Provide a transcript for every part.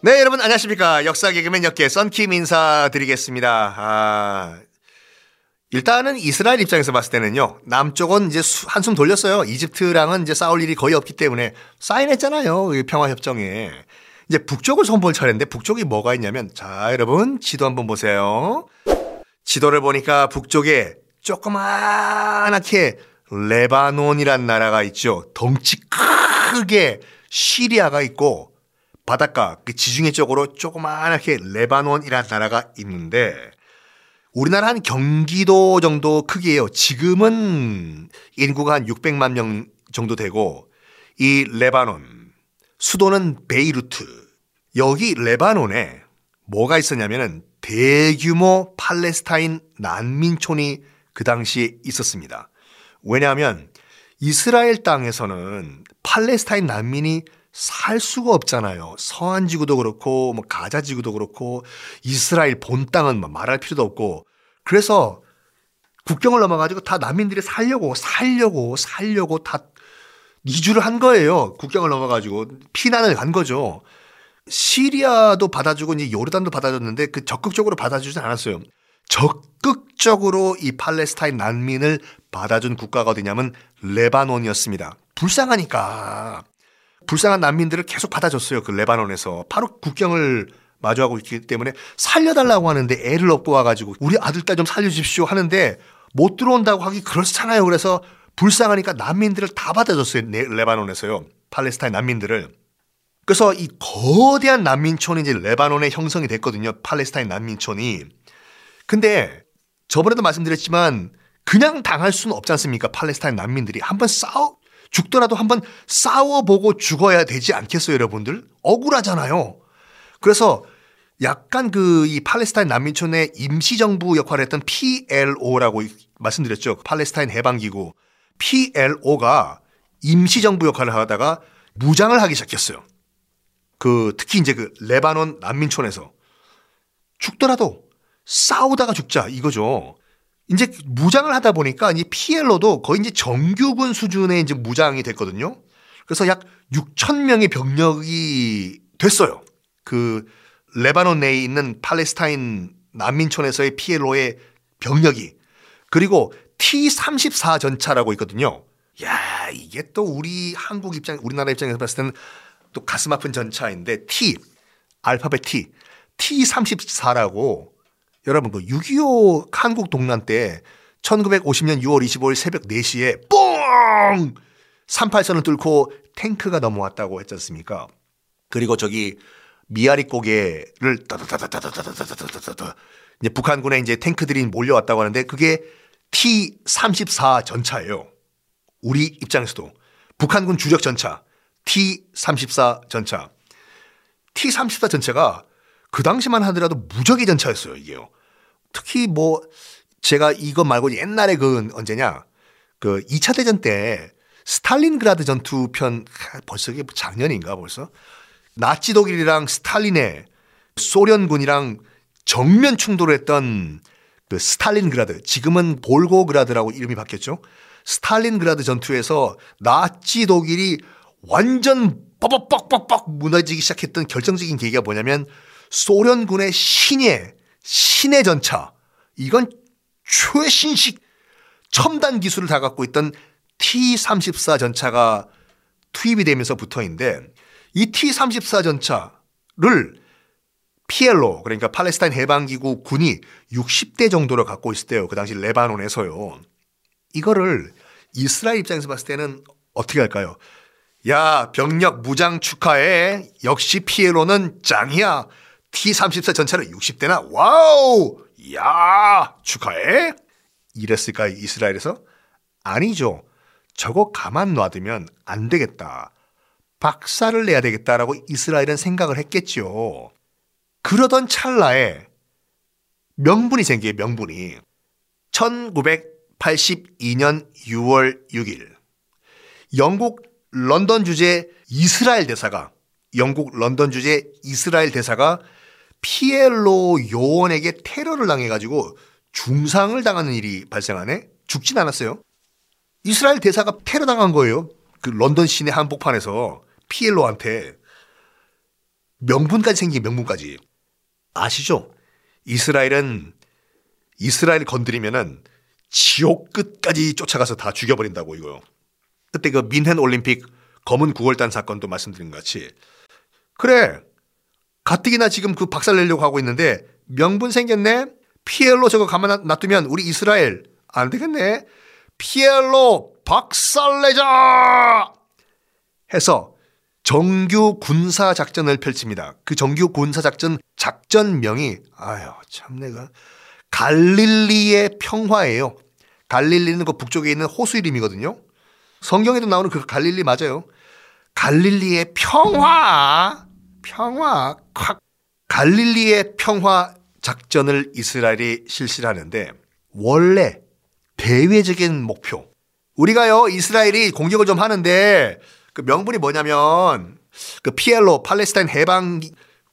네, 여러분 안녕하십니까. 역사 개그맨 역계 썬킴 인사드리겠습니다. 아, 일단은 이스라엘 입장에서 봤을 때는요. 남쪽은 이제 수- 한숨 돌렸어요. 이집트랑은 이제 싸울 일이 거의 없기 때문에 사인했잖아요. 이 평화협정에. 이제 북쪽을 손볼 차례인데 북쪽이 뭐가 있냐면 자, 여러분 지도 한번 보세요. 지도를 보니까 북쪽에 조그맣게 레바논이란 나라가 있죠. 덩치 크게 시리아가 있고 바닷가 그 지중해 쪽으로 조그맣게 레바논이란 나라가 있는데 우리나라 한 경기도 정도 크기예요. 지금은 인구가 한 600만 명 정도 되고 이 레바논 수도는 베이루트 여기 레바논에 뭐가 있었냐면은 대규모 팔레스타인 난민촌이 그 당시에 있었습니다. 왜냐하면 이스라엘 땅에서는 팔레스타인 난민이 살 수가 없잖아요. 서한 지구도 그렇고 뭐 가자 지구도 그렇고 이스라엘 본 땅은 뭐 말할 필요도 없고 그래서 국경을 넘어가지고 다 난민들이 살려고 살려고 살려고 다 이주를 한 거예요. 국경을 넘어가지고 피난을 간 거죠. 시리아도 받아주고 이제 요르단도 받아줬는데 그 적극적으로 받아주진 않았어요. 적극적으로 이 팔레스타인 난민을 받아준 국가가 어디냐면 레바논이었습니다. 불쌍하니까 불쌍한 난민들을 계속 받아줬어요. 그 레바논에서 바로 국경을 마주하고 있기 때문에 살려달라고 하는데 애를 업고 와가지고 우리 아들 딸 좀 살려주십시오 하는데 못 들어온다고 하기 그렇잖아요. 그래서 불쌍하니까 난민들을 다 받아줬어요. 네- 레바논에서요. 팔레스타인 난민들을. 그래서 이 거대한 난민촌이 이제 레바논에 형성이 됐거든요. 팔레스타인 난민촌이. 근데 저번에도 말씀드렸지만 그냥 당할 수는 없지 않습니까? 팔레스타인 난민들이 한번 싸워 죽더라도 한번 싸워보고 죽어야 되지 않겠어요, 여러분들? 억울하잖아요. 그래서 약간 그 이 팔레스타인 난민촌의 임시정부 역할을 했던 PLO라고 말씀드렸죠. 팔레스타인 해방기구. PLO가 임시정부 역할을 하다가 무장을 하기 시작했어요. 그 특히 이제 그 레바논 난민촌에서 죽더라도 싸우다가 죽자 이거죠. 이제 무장을 하다 보니까 이 PLO도 거의 이제 정규군 수준의 이제 무장이 됐거든요. 그래서 약 6천 명의 병력이 됐어요. 그 레바논 내에 있는 팔레스타인 난민촌에서의 PLO의 병력이 그리고 T-34 전차라고 있거든요. 야, 이게 또 우리 한국 입장, 우리나라 입장에서 봤을 때는 또 가슴 아픈 전차인데 T, 알파벳 T, T-34라고 여러분 그 6.25 한국 동란 때 1950년 6월 25일 새벽 4시에 뽕! 38선을 뚫고 탱크가 넘어왔다고 했지 않습니까? 그리고 저기 미아리 고개를 따다다다다다다다다다다 이제 북한군에 이제 탱크들이 몰려왔다고 하는데 그게 T-34 전차예요. 우리 입장에서도 북한군 주력 전차 T-34 전차 T-34 전차가 그 당시만 하더라도 무적의 전차였어요, 이게요. 특히 뭐 제가 이거 말고 옛날에 그 언제냐? 그 2차 대전 때 스탈린그라드 전투 편 하, 벌써 이게 작년인가 벌써 나치 독일이랑 스탈린의 소련군이랑 정면 충돌했던 그 스탈린그라드 지금은 볼고그라드라고 이름이 바뀌었죠. 스탈린그라드 전투에서 나치 독일이 완전 뻑뻑뻑뻑뻑 무너지기 시작했던 결정적인 계기가 뭐냐면 소련군의 신예 신의 전차 이건 최신식 첨단 기술을 다 갖고 있던 T-34 전차가 투입이 되면서 부터인데 이 T-34 전차를 PLO 그러니까 팔레스타인 해방기구 군이 60대 정도를 갖고 있을 때요. 그 당시 레바논에서요. 이거를 이스라엘 입장에서 봤을 때는 어떻게 할까요? 야 병력 무장 축하해. 역시 PLO는 짱이야. T-34 전차를 60대나 wow 야 축하해. 이랬을까요 이스라엘에서? 아니죠. 저거 가만 놔두면 안 되겠다. 박살을 내야 되겠다라고 이스라엘은 생각을 했겠죠. 그러던 찰나에 명분이 생기게 명분이 1982년 6월 6일 영국 런던 주재 이스라엘 대사가 영국 런던 주재 이스라엘 대사가 피엘로 요원에게 테러를 당해가지고 중상을 당하는 일이 발생하네. 죽진 않았어요. 이스라엘 대사가 테러 당한 거예요. 그 런던 시내 한복판에서 피엘로한테 명분까지 생긴 명분까지. 아시죠? 이스라엘은 이스라엘 건드리면은 지옥 끝까지 쫓아가서 다 죽여버린다고 이거요. 그때 그 민헨 올림픽 검은 구월단 사건도 말씀드린 것 같이 그래 가뜩이나 지금 그 박살 내려고 하고 있는데 명분 생겼네 피엘로 저거 가만 놔두면 우리 이스라엘 안 되겠네 피엘로 박살내자 해서 정규 군사 작전을 펼칩니다. 그 정규 군사 작전 작전명이 아유 참 내가 갈릴리의 평화예요. 갈릴리는 그 북쪽에 있는 호수 이름이거든요. 성경에도 나오는 그 갈릴리 맞아요. 갈릴리의 평화, 평화, 갈릴리의 평화 작전을 이스라엘이 실시하는데 원래 대외적인 목표. 우리가요 이스라엘이 공격을 좀 하는데 그 명분이 뭐냐면 그 피엘로 팔레스타인 해방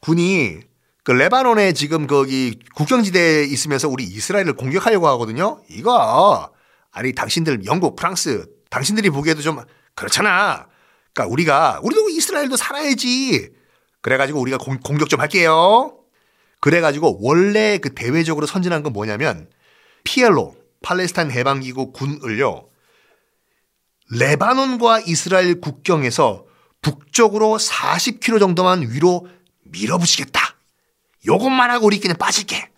군이 그 레바논에 지금 거기 국경지대에 있으면서 우리 이스라엘을 공격하려고 하거든요. 이거 아니 당신들 영국, 프랑스 당신들이 보기에도 좀 그렇잖아. 그러니까 우리가 우리도 이스라엘도 살아야지. 그래가지고 우리가 공, 공격 좀 할게요. 그래가지고 원래 그 대외적으로 선진한 건 뭐냐면 피엘로 팔레스타인 해방기구 군을요 레바논과 이스라엘 국경에서 북쪽으로 40km 정도만 위로 밀어붙이겠다. 요것만 하고 우리 그냥 빠질게.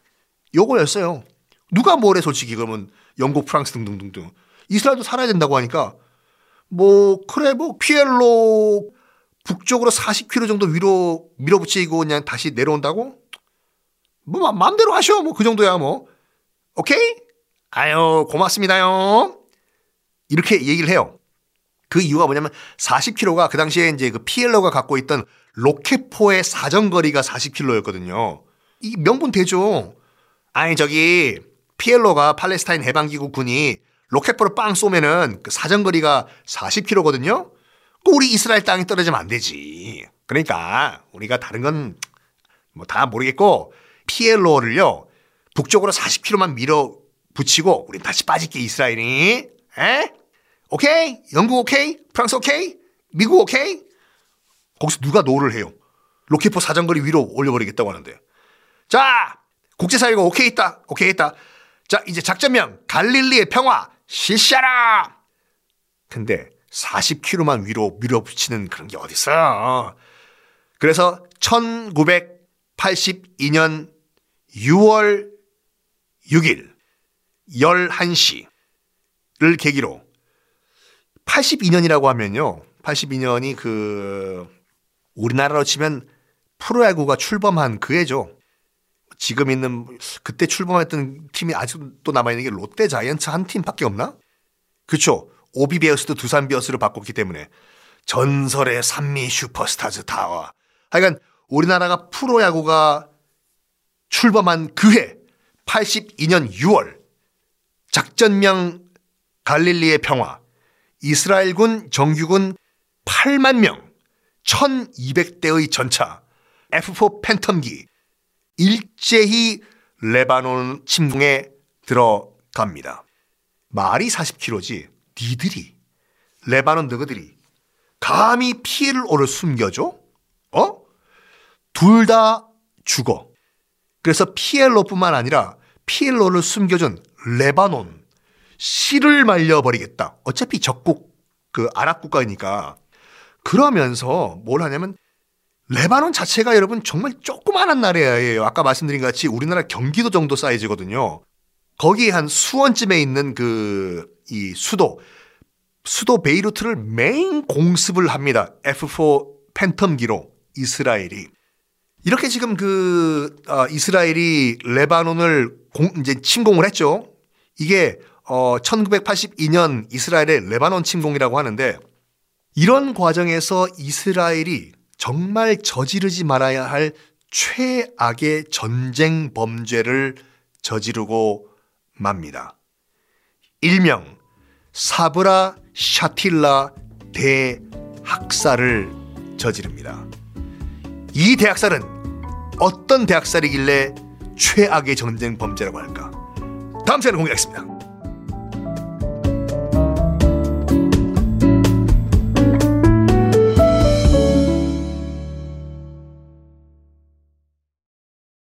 요거였어요. 누가 뭐래 솔직히 그러면 영국, 프랑스 등등등등. 이스라엘도 살아야 된다고 하니까 뭐 그래 뭐 피엘로 북쪽으로 40km 정도 위로 밀어붙이고 그냥 다시 내려온다고? 뭐 마음대로 하셔. 뭐 그 정도야 뭐. 오케이? 아유 고맙습니다요. 이렇게 얘기를 해요. 그 이유가 뭐냐면 40km가 그 당시에 이제 그 피엘로가 갖고 있던 로켓포의 사정거리가 40km였거든요. 이 명분 되죠. 아니 저기 피엘로가 팔레스타인 해방기구 군이 로켓포를 빵 쏘면은 그 사정거리가 40km거든요. 그 우리 이스라엘 땅에 떨어지면 안 되지. 그러니까 우리가 다른 건 뭐 다 모르겠고 피엘로를요 북쪽으로 40km만 밀어 붙이고 우린 다시 빠질게 이스라엘이. 에? 오케이? 영국 오케이? 프랑스 오케이? 미국 오케이? 거기서 누가 no를 해요? 로켓포 사정거리 위로 올려버리겠다고 하는데. 자, 국제사회가 오케이 했다. 오케이 했다. 자, 이제 작전명 갈릴리의 평화 실시하라. 근데 40km만 위로 밀어붙이는 그런 게 어딨어요. 그래서 1982년 6월 6일 11시를 계기로 82년이라고 하면요. 82년이 그 우리나라로 치면 프로야구가 출범한 그 해죠. 지금 있는 그때 출범했던 팀이 아직도 남아 있는 게 롯데 자이언츠 한 팀밖에 없나? 그렇죠. 오비베어스도 두산 베어스로 바꿨기 때문에 전설의 산미 슈퍼스타즈 타워. 하여간 우리나라가 프로야구가 출범한 그해 82년 6월 작전명 갈릴리의 평화 이스라엘군 정규군 8만 명 1200대의 전차 F4 팬텀기 일제히 레바논 침공에 들어갑니다. 말이 40km지 니들이 레바논 너희들이 감히 피해를 오를 숨겨줘? 어? 둘 다 죽어. 그래서 PLO뿐만 아니라 PLO를 숨겨준 레바논 씨를 말려버리겠다. 어차피 적국 그 아랍 국가이니까 그러면서 뭘 하냐면 레바논 자체가 여러분 정말 조그마한 나라예요. 아까 말씀드린 같이 우리나라 경기도 정도 사이즈거든요. 거기 한 수원쯤에 있는 그 이 수도 수도 베이루트를 메인 공습을 합니다. F4 팬텀기로 이스라엘이 이렇게 지금 그 어, 이스라엘이 레바논을 공, 이제 침공을 했죠. 이게 어 1982년 이스라엘의 레바논 침공이라고 하는데 이런 과정에서 이스라엘이 정말 저지르지 말아야 할 최악의 전쟁 범죄를 저지르고 맙니다. 일명 사브라 샤틸라 대학살을 저지릅니다. 이 대학살은 어떤 대학살이길래 최악의 전쟁 범죄라고 할까? 다음 시간에 공개하겠습니다.